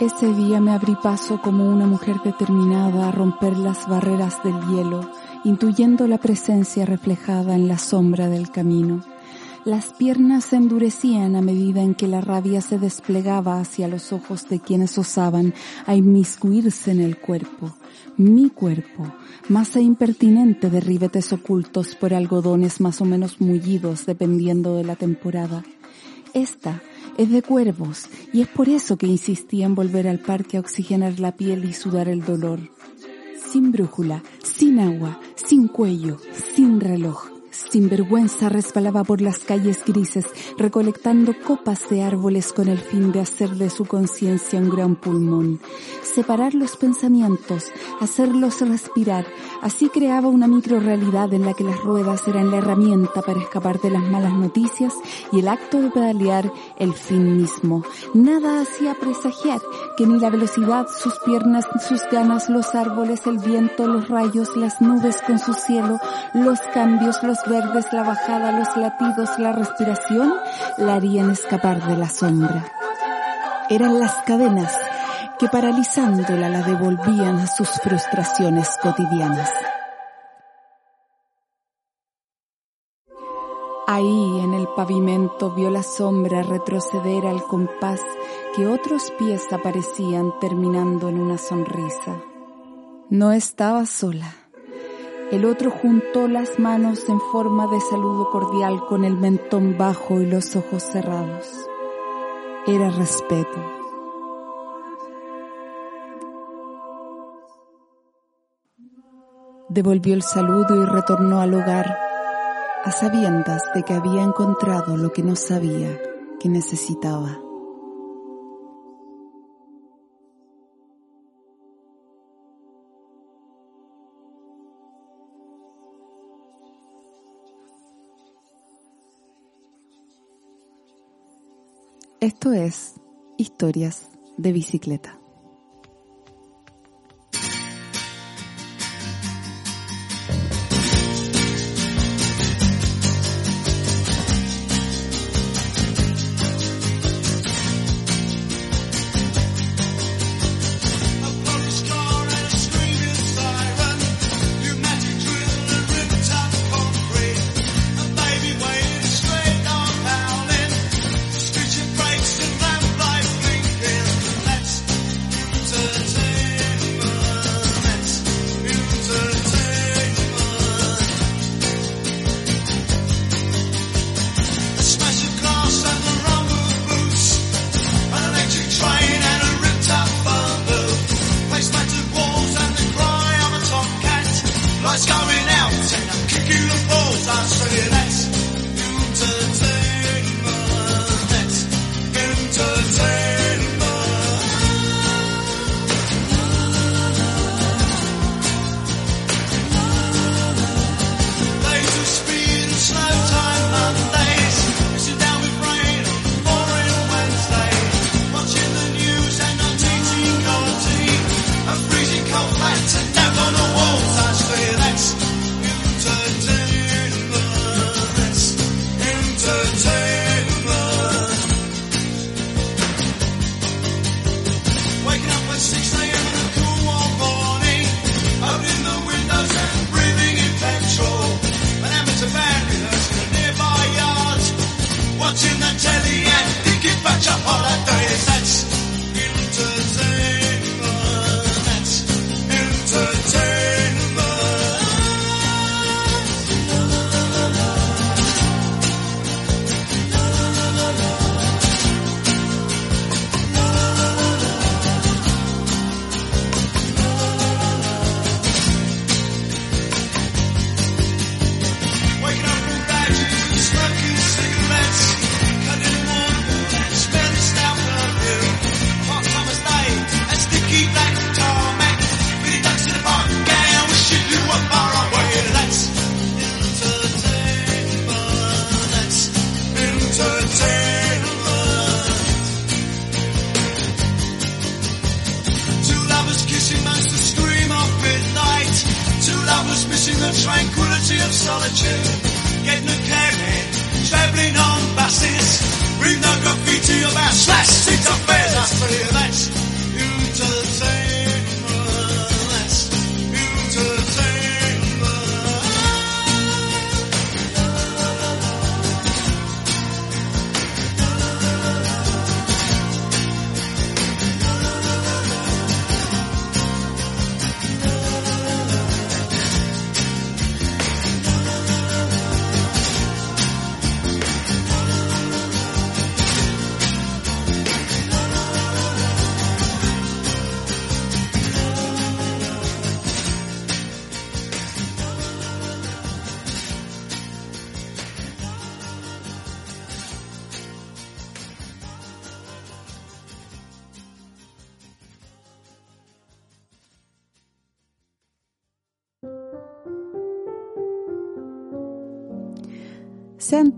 Ese día me abrí paso como una mujer determinada a romper las barreras del hielo, intuyendo la presencia reflejada en la sombra del camino. Las piernas se endurecían a medida en que la rabia se desplegaba hacia los ojos de quienes osaban a inmiscuirse en el cuerpo, mi cuerpo, masa impertinente de ribetes ocultos por algodones más o menos mullidos dependiendo de la temporada. Esta es de cuervos y es por eso que insistí en volver al parque a oxigenar la piel y sudar el dolor. Sin brújula, sin agua, sin cuello, sin reloj. Sin vergüenza resbalaba por las calles grises, recolectando copas de árboles con el fin de hacer de su conciencia un gran pulmón. Separar los pensamientos, hacerlos respirar, así creaba una microrealidad en la que las ruedas eran la herramienta para escapar de las malas noticias y el acto de pedalear el fin mismo. Nada hacía presagiar que ni la velocidad, sus piernas, sus ganas, los árboles, el viento, los rayos, las nubes con su cielo, los cambios, los verdes, la bajada, los latidos, la respiración, la harían escapar de la sombra. Eran las cadenas que paralizándola la devolvían a sus frustraciones cotidianas. Ahí en el pavimento vio la sombra retroceder al compás que otros pies aparecían terminando en una sonrisa. No estaba sola. El otro juntó las manos en forma de saludo cordial con el mentón bajo y los ojos cerrados. Era respeto. Devolvió el saludo y retornó al hogar a sabiendas de que había encontrado lo que no sabía que necesitaba. Esto es Historias de Bicicleta.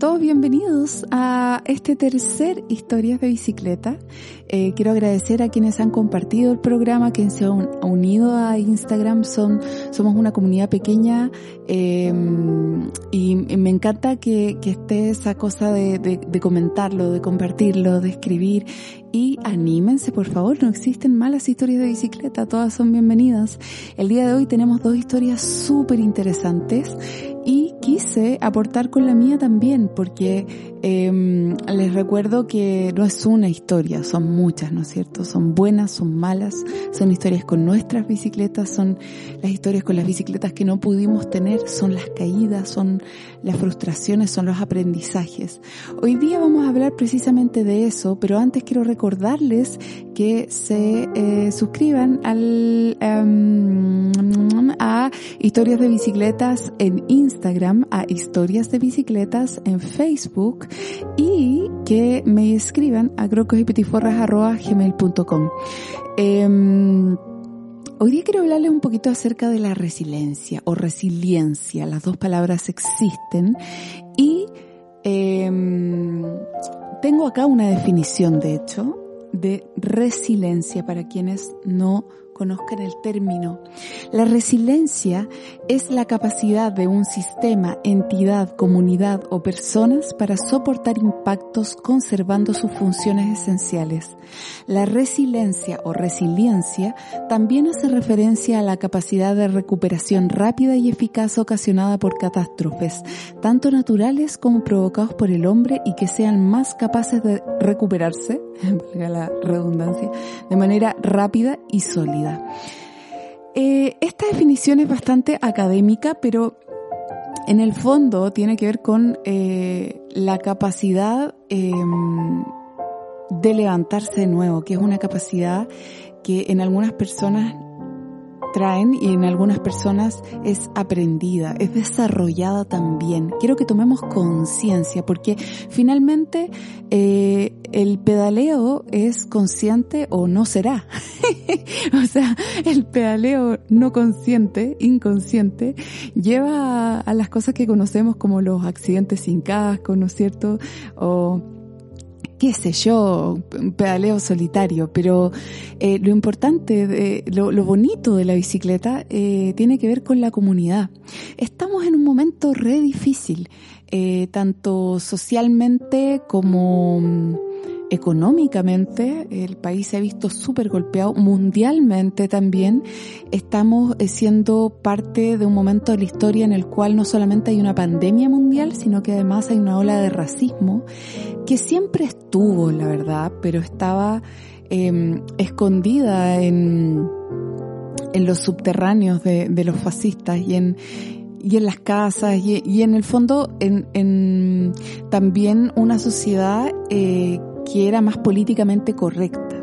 Todos bienvenidos a este tercer Historias de Bicicleta. Eh, quiero agradecer a quienes han compartido el programa, quienes se han unido a Instagram. Son, somos una comunidad pequeña eh, y, me encanta que, que esté esa cosa de, de, de comentarlo, de compartirlo, de escribir y anímense, por favor, no existen malas historias de bicicleta, todas son bienvenidas. El día de hoy tenemos dos historias súper interesantes y quise aportar con la mía también, porque eh, les recuerdo que no es una historia, son muchas, ¿no es cierto? Son buenas, son malas, son historias con nuestras bicicletas, son las historias con las bicicletas que no pudimos tener, son las caídas, son las frustraciones, son los aprendizajes. Hoy día vamos a hablar precisamente de eso, pero antes quiero recordarles que se eh, suscriban al um, a historias de bicicletas en Instagram, a historias de bicicletas en Facebook y que me escriban a crocosypetiforras.gmail.com. Eh, Hoy día quiero hablarles un poquito acerca de la resiliencia o resiliencia. Las dos palabras existen y eh, tengo acá una definición, de hecho, de resiliencia para quienes no conozcan el término. La resiliencia es la capacidad de un sistema, entidad, comunidad o personas para soportar impactos conservando sus funciones esenciales. La resiliencia o resiliencia también hace referencia a la capacidad de recuperación rápida y eficaz ocasionada por catástrofes, tanto naturales como provocados por el hombre y que sean más capaces de recuperarse, valga la redundancia, de manera rápida y sólida. Eh, esta definición es bastante académica, pero en el fondo tiene que ver con eh, la capacidad eh, de levantarse de nuevo, que es una capacidad que en algunas personas traen y en algunas personas es aprendida, es desarrollada también. Quiero que tomemos conciencia porque finalmente eh, el pedaleo es consciente o no será. o sea, el pedaleo no consciente, inconsciente, lleva a, a las cosas que conocemos como los accidentes sin casco, ¿no es cierto? O qué sé yo, pedaleo solitario, pero eh, lo importante, lo, bonito de la bicicleta eh, tiene que ver con la comunidad. Estamos en un momento re difícil, eh, tanto socialmente como económicamente el país se ha visto súper golpeado, mundialmente también. Estamos eh, siendo parte de un momento de la historia en el cual no solamente hay una pandemia mundial, sino que además hay una ola de racismo que siempre estuvo, la verdad, pero estaba eh, escondida en, en los subterráneos de, los fascistas y en y en las casas y, en el fondo en, en, también una sociedad eh, que era más políticamente correcta.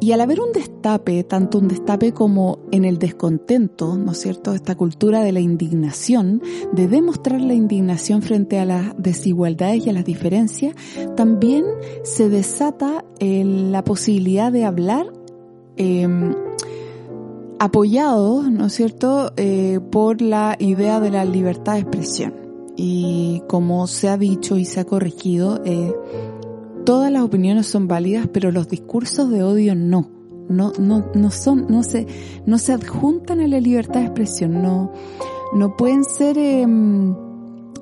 Y al haber un destape, tanto un destape como en el descontento, ¿no es cierto?, esta cultura de la indignación, de demostrar la indignación frente a las desigualdades y a las diferencias, también se desata eh, la posibilidad de hablar eh, apoyado, ¿no es cierto?, eh, por la idea de la libertad de expresión. Y como se ha dicho y se ha corregido, eh, todas las opiniones son válidas, pero los discursos de odio no. No, no, no son, no se, no se adjuntan a la libertad de expresión, no, no pueden ser em,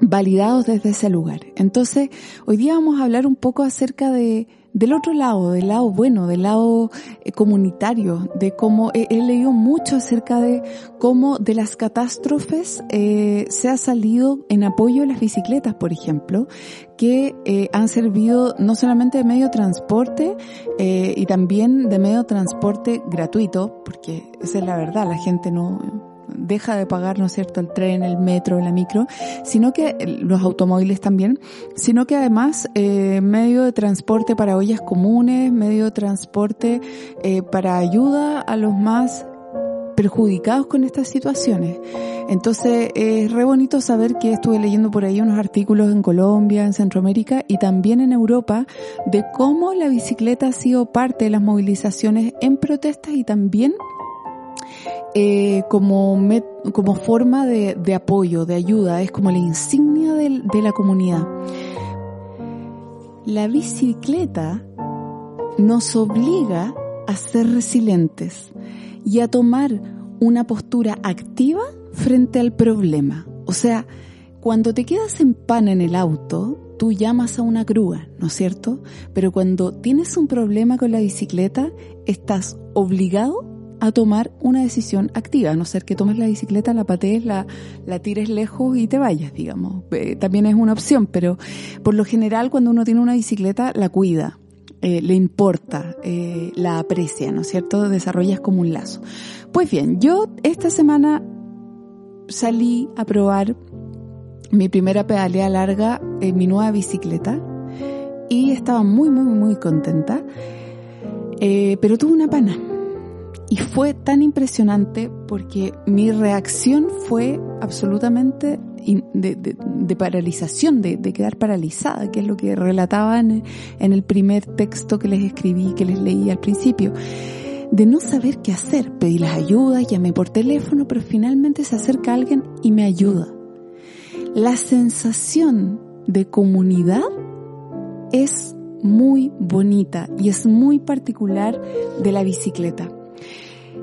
validados desde ese lugar. Entonces, hoy día vamos a hablar un poco acerca de del otro lado, del lado bueno, del lado eh, comunitario, de cómo he, leído mucho acerca de cómo de las catástrofes eh, se ha salido en apoyo a las bicicletas, por ejemplo, que eh, han servido no solamente de medio de transporte y también de medio transporte gratuito, porque esa es la verdad, la gente no deja de pagar, ¿no es cierto?, el tren, el metro, la micro, sino que los automóviles también, sino que además eh, medio de transporte para ollas comunes, medio de transporte eh, para ayuda a los más perjudicados con estas situaciones. Entonces es re bonito saber que estuve leyendo por ahí unos artículos en Colombia, en Centroamérica y también en Europa de cómo la bicicleta ha sido parte de las movilizaciones en protestas y también eh, como, como forma de, de, apoyo, de ayuda, es como la insignia de, de la comunidad. La bicicleta nos obliga a ser resilientes y a tomar una postura activa frente al problema. O sea, cuando te quedas en pan en el auto, tú llamas a una grúa, ¿no es cierto? Pero cuando tienes un problema con la bicicleta, estás obligado a tomar una decisión activa, a no ser que tomes la bicicleta, la patees, la, la tires lejos y te vayas, digamos. Eh, también es una opción, pero por lo general cuando uno tiene una bicicleta la cuida, eh, le importa, eh, la aprecia, ¿no es cierto? Desarrollas como un lazo. Pues bien, yo esta semana salí a probar mi primera pedalea larga en mi nueva bicicleta y estaba muy, muy, muy contenta, pero tuve una pana y fue tan impresionante porque mi reacción fue absolutamente de, paralización, de, quedar paralizada, que es lo que relataba en, el primer texto que les escribí, que les leí al principio. De no saber qué hacer, pedí las ayudas, llamé por teléfono, pero finalmente se acerca alguien y me ayuda. La sensación de comunidad es muy bonita y es muy particular de la bicicleta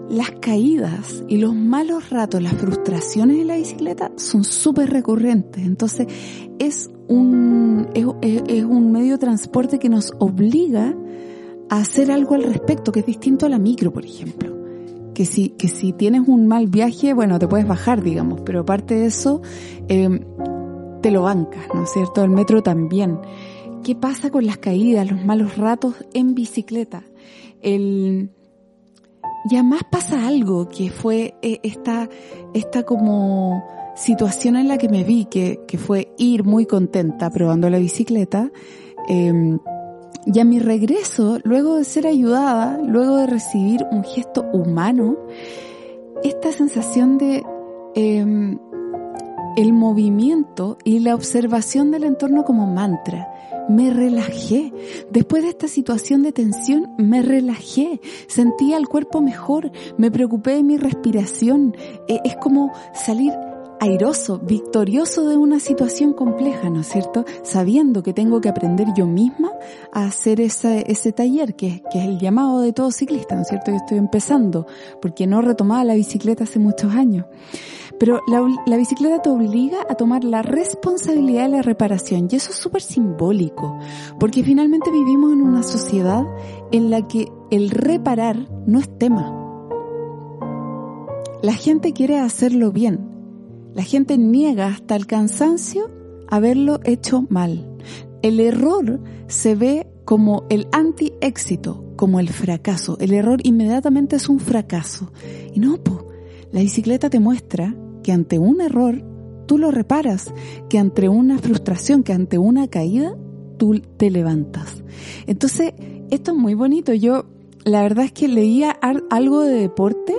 las caídas y los malos ratos, las frustraciones en la bicicleta son súper recurrentes. Entonces es un, es, un medio de transporte que nos obliga a hacer algo al respecto, que es distinto a la micro, por ejemplo. Que si, que si tienes un mal viaje, bueno, te puedes bajar, digamos, pero aparte de eso, eh, te lo bancas, ¿no es cierto? El metro también. ¿Qué pasa con las caídas, los malos ratos en bicicleta? El, y además pasa algo que fue eh, esta, esta como situación en la que me vi, que, que fue ir muy contenta probando la bicicleta. Eh, y a mi regreso, luego de ser ayudada, luego de recibir un gesto humano, esta sensación de eh, el movimiento y la observación del entorno como mantra me relajé. Después de esta situación de tensión, me relajé. Sentía el cuerpo mejor. Me preocupé de mi respiración. Eh, es como salir airoso, victorioso de una situación compleja, ¿no es cierto? Sabiendo que tengo que aprender yo misma a hacer ese, taller, que, que es el llamado de todo ciclista, ¿no es cierto? Yo estoy empezando, porque no retomaba la bicicleta hace muchos años. Pero la, bicicleta te obliga a tomar la responsabilidad de la reparación y eso es súper simbólico, porque finalmente vivimos en una sociedad en la que el reparar no es tema. La gente quiere hacerlo bien. La gente niega hasta el cansancio haberlo hecho mal. El error se ve como el anti-éxito, como el fracaso. El error inmediatamente es un fracaso. Y no, po, la bicicleta te muestra que ante un error tú lo reparas, que ante una frustración, que ante una caída tú te levantas. Entonces, esto es muy bonito. Yo, la verdad es que leía algo de deporte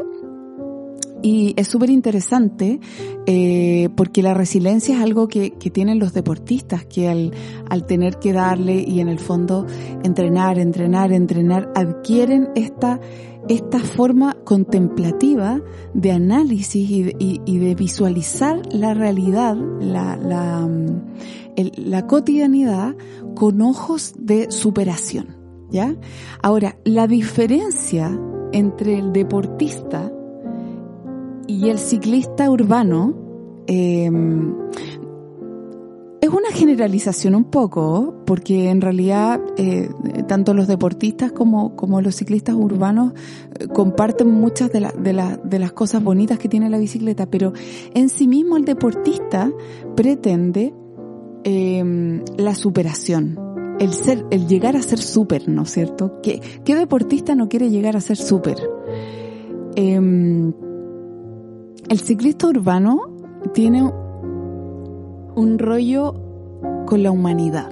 y es súper interesante eh, porque la resiliencia es algo que, que, tienen los deportistas, que al, al tener que darle y en el fondo entrenar, entrenar, entrenar, adquieren esta esta forma contemplativa de análisis y de, visualizar la realidad, la, mm, la cotidianidad con ojos de superación. ¿Ya? Ahora, la diferencia entre el deportista y el ciclista urbano em, es una generalización un poco, porque en realidad eh, tanto los deportistas como, los ciclistas urbanos eh, comparten muchas de, las cosas bonitas que tiene la bicicleta, pero en sí mismo el deportista pretende em, la superación, el llegar a ser súper, ¿no es cierto? ¿Qué, ¿Qué, deportista no quiere llegar a ser súper? Em, el ciclista urbano tiene un rollo con la humanidad,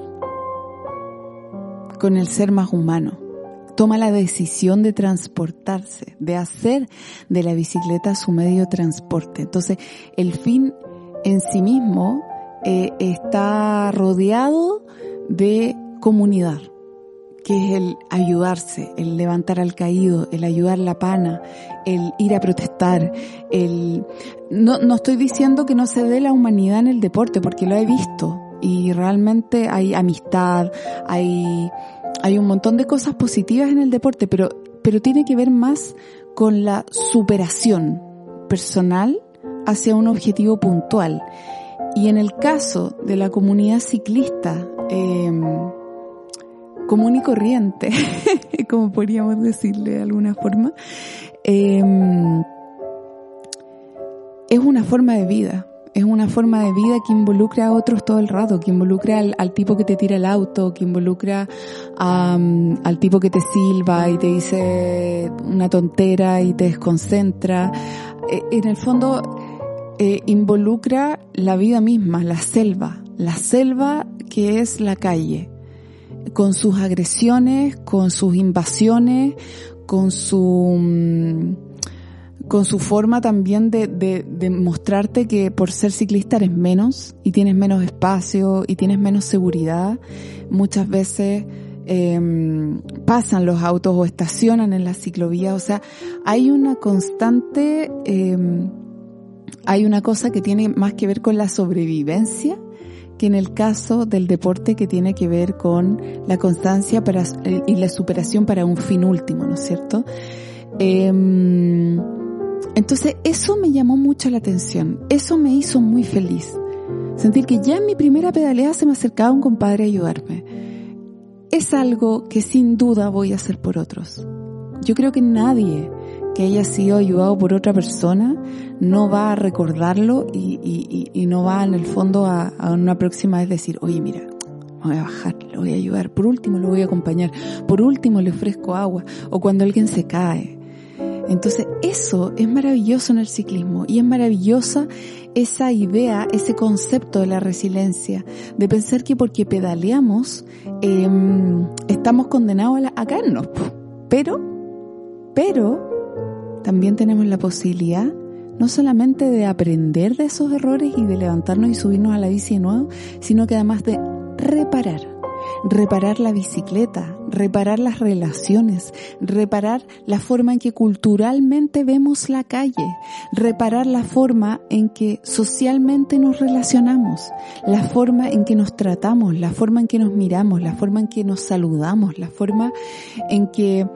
con el ser más humano. Toma la decisión de transportarse, de hacer de la bicicleta su medio de transporte. Entonces, el fin en sí mismo eh, está rodeado de comunidad, que es el ayudarse, el levantar al caído, el ayudar la pana, el ir a protestar, el no, no estoy diciendo que no se dé la humanidad en el deporte, porque lo he visto y realmente hay amistad, hay, hay un montón de cosas positivas en el deporte, pero, pero tiene que ver más con la superación personal hacia un objetivo puntual. Y en el caso de la comunidad ciclista, eh, común y corriente, como podríamos decirle de alguna forma, em, es una forma de vida. Es una forma de vida que involucra a otros todo el rato, que involucra al, tipo que te tira el auto, que involucra al tipo que te silba y te dice una tontera y te desconcentra. E, en el fondo, eh, involucra la vida misma, la selva, la selva que es la calle con sus agresiones, con sus invasiones, con su mm, con su forma también de, de, mostrarte que por ser ciclista eres menos y tienes menos espacio y tienes menos seguridad. Muchas veces em, pasan los autos o estacionan en la ciclovía. O sea, hay una constante, em, hay una cosa que tiene más que ver con la sobrevivencia en el caso del deporte que tiene que ver con la constancia para, y la superación para un fin último, ¿no es cierto? Em, entonces eso me llamó mucho la atención, eso me hizo muy feliz. Sentir que ya en mi primera pedaleada se me acercaba un compadre a ayudarme. Es algo que sin duda voy a hacer por otros. Yo creo que nadie que haya sido ayudado por otra persona no va a recordarlo y, no va en el fondo a, a, una próxima vez decir, oye mira, voy a bajar, le voy a ayudar, por último lo voy a acompañar, por último le ofrezco agua. O cuando alguien se cae. Entonces eso es maravilloso en el ciclismo y es maravillosa esa idea, ese concepto de la resiliencia, de pensar que porque pedaleamos eh, estamos condenados a, a caernos, pero, pero también tenemos la posibilidad no solamente de aprender de esos errores y de levantarnos y subirnos a la bici de nuevo, sino que además de reparar. Reparar la bicicleta, reparar las relaciones, reparar la forma en que culturalmente vemos la calle, reparar la forma en que socialmente nos relacionamos, la forma en que nos tratamos, la forma en que nos miramos, la forma en que nos saludamos, la forma en que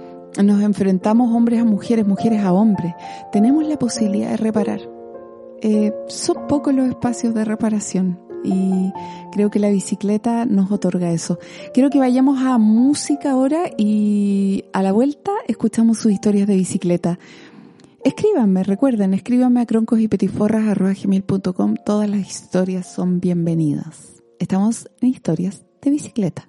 nos enfrentamos hombres a mujeres, mujeres a hombres, tenemos la posibilidad de reparar. Eh, son pocos los espacios de reparación y creo que la bicicleta nos otorga eso. Quiero que vayamos a música ahora y a la vuelta escuchamos sus historias de bicicleta. Escríbanme, recuerden, escríbanme a croncos y. Todas las historias son bienvenidas. Estamos en historias de bicicleta.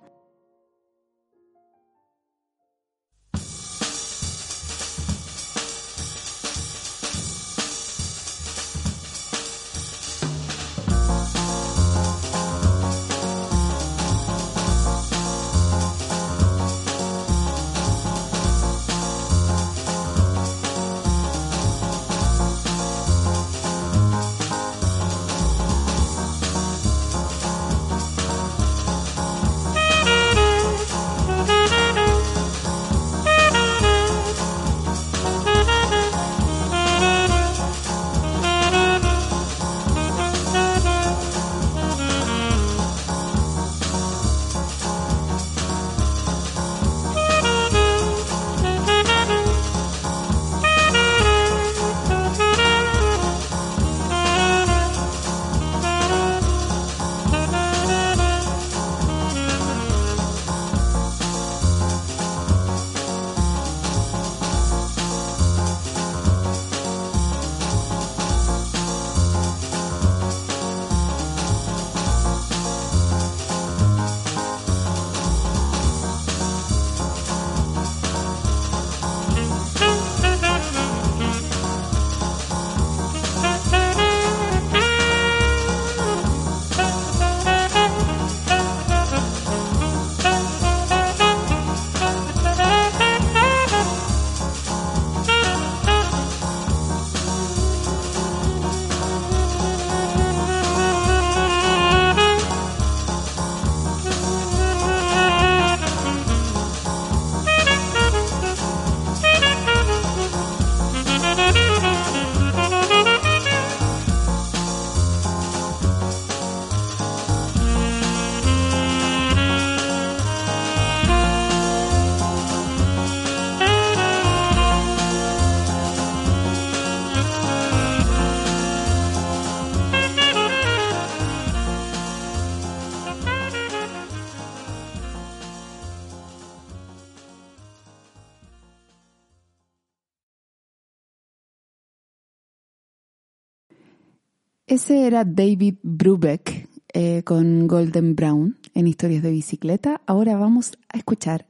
Ese era David Brubeck eh, con Golden Brown en Historias de Bicicleta. Ahora vamos a escuchar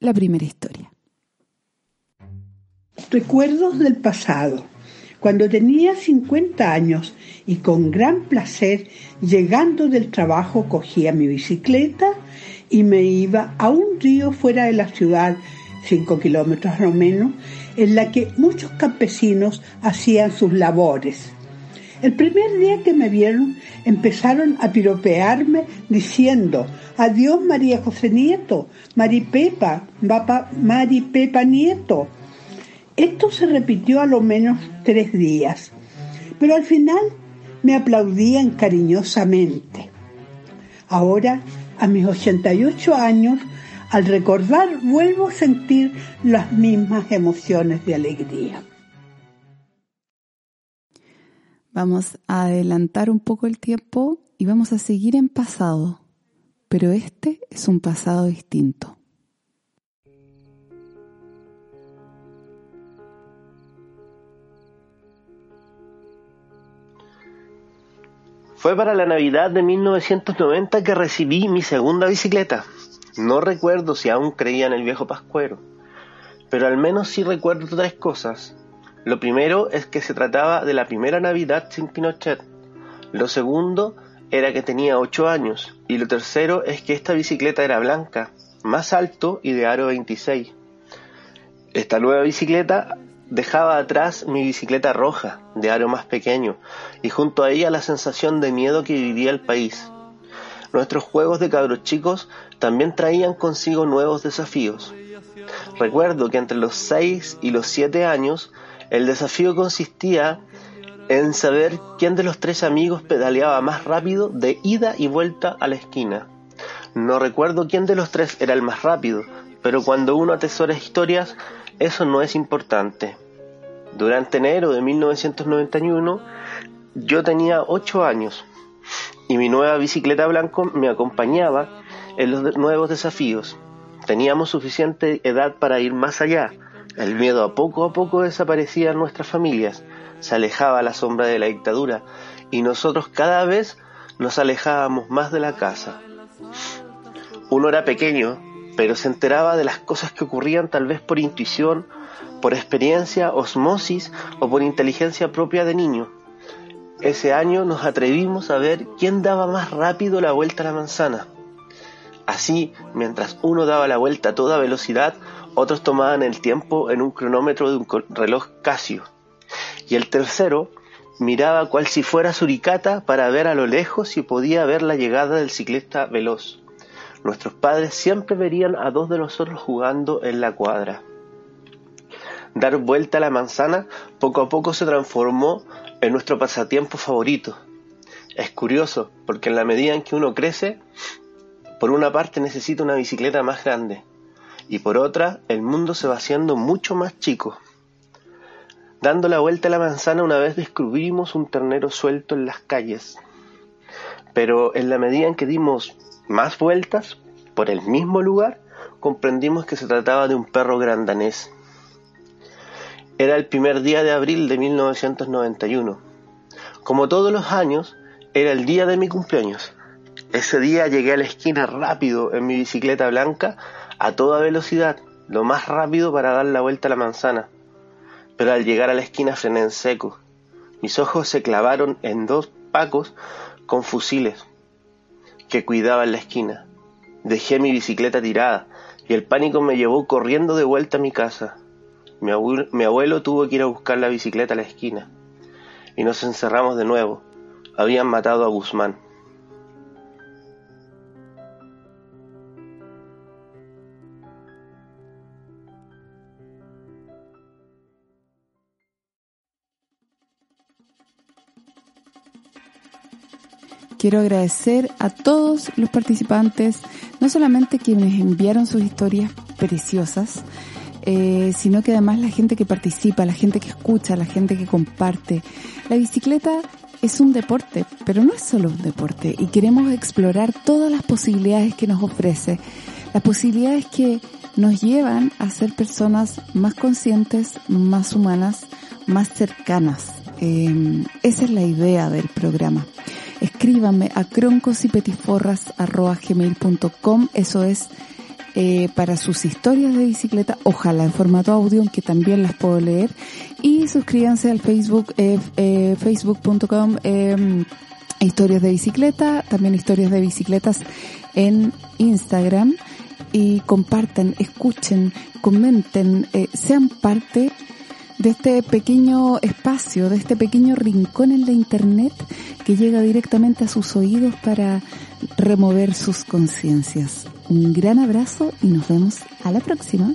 la primera historia. Recuerdos del pasado. Cuando tenía 50 años y con gran placer, llegando del trabajo, cogía mi bicicleta y me iba a un río fuera de la ciudad, 5 kilómetros o menos, en la que muchos campesinos hacían sus labores. El primer día que me vieron empezaron a piropearme diciendo, adiós María José Nieto, Maripepa, Maripepa Nieto. Esto se repitió a lo menos tres días, pero al final me aplaudían cariñosamente. Ahora, a mis 88 años, al recordar vuelvo a sentir las mismas emociones de alegría. Vamos a adelantar un poco el tiempo y vamos a seguir en pasado, pero este es un pasado distinto. Fue para la Navidad de 1990 que recibí mi segunda bicicleta. No recuerdo si aún creía en el viejo Pascuero, pero al menos sí recuerdo tres cosas. Lo primero es que se trataba de la primera Navidad sin Pinochet. Lo segundo era que tenía 8 años. Y lo tercero es que esta bicicleta era blanca, más alto y de aro 26. Esta nueva bicicleta dejaba atrás mi bicicleta roja, de aro más pequeño, y junto a ella la sensación de miedo que vivía el país. Nuestros juegos de cabros chicos también traían consigo nuevos desafíos. Recuerdo que entre los 6 y los 7 años el desafío consistía en saber quién de los tres amigos pedaleaba más rápido de ida y vuelta a la esquina. No recuerdo quién de los tres era el más rápido, pero cuando uno atesora historias, eso no es importante. Durante enero de 1991, yo tenía 8 años y mi nueva bicicleta blanco me acompañaba en los nuevos desafíos. Teníamos suficiente edad para ir más allá, el miedo a poco a poco desaparecía en nuestras familias, se alejaba la sombra de la dictadura y nosotros cada vez nos alejábamos más de la casa. Uno era pequeño, pero se enteraba de las cosas que ocurrían tal vez por intuición, por experiencia, osmosis o por inteligencia propia de niño. Ese año nos atrevimos a ver quién daba más rápido la vuelta a la manzana. Así, mientras uno daba la vuelta a toda velocidad, otros tomaban el tiempo en un cronómetro de un reloj Casio. Y el tercero miraba cual si fuera suricata para ver a lo lejos si podía ver la llegada del ciclista veloz. Nuestros padres siempre verían a dos de nosotros jugando en la cuadra. Dar vuelta a la manzana poco a poco se transformó en nuestro pasatiempo favorito. Es curioso, porque en la medida en que uno crece, por una parte necesita una bicicleta más grande, y por otra el mundo se va haciendo mucho más chico. Dando la vuelta a la manzana una vez descubrimos un ternero suelto en las calles. Pero en la medida en que dimos más vueltas por el mismo lugar, comprendimos que se trataba de un perro grandanés. Era el primer día de abril de 1991. Como todos los años, era el día de mi cumpleaños. Ese día llegué a la esquina rápido en mi bicicleta blanca a toda velocidad, lo más rápido para dar la vuelta a la manzana. Pero al llegar a la esquina frené en seco. Mis ojos se clavaron en dos pacos con fusiles que cuidaban la esquina. Dejé mi bicicleta tirada y el pánico me llevó corriendo de vuelta a mi casa. Mi abuelo, mi abuelo tuvo que ir a buscar la bicicleta a la esquina y nos encerramos de nuevo. Habían matado a Guzmán. Quiero agradecer a todos los participantes, no solamente quienes enviaron sus historias preciosas, eh, sino que además la gente que participa, la gente que escucha, la gente que comparte. La bicicleta es un deporte, pero no es solo un deporte y queremos explorar todas las posibilidades que nos ofrece, las posibilidades que nos llevan a ser personas más conscientes, más humanas, más cercanas Eh, esa es la idea del programa. Escríbanme a croncosipetiforras.com, eso es eh, para sus historias de bicicleta, ojalá en formato audio, aunque también las puedo leer. Y suscríbanse al Facebook, eh, eh, facebook.com em, historias de bicicleta, también historias de bicicletas en Instagram. Y compartan, escuchen, comenten, sean parte de este pequeño espacio, de este pequeño rincón en la internet que llega directamente a sus oídos para remover sus conciencias. Un gran abrazo y nos vemos a la próxima.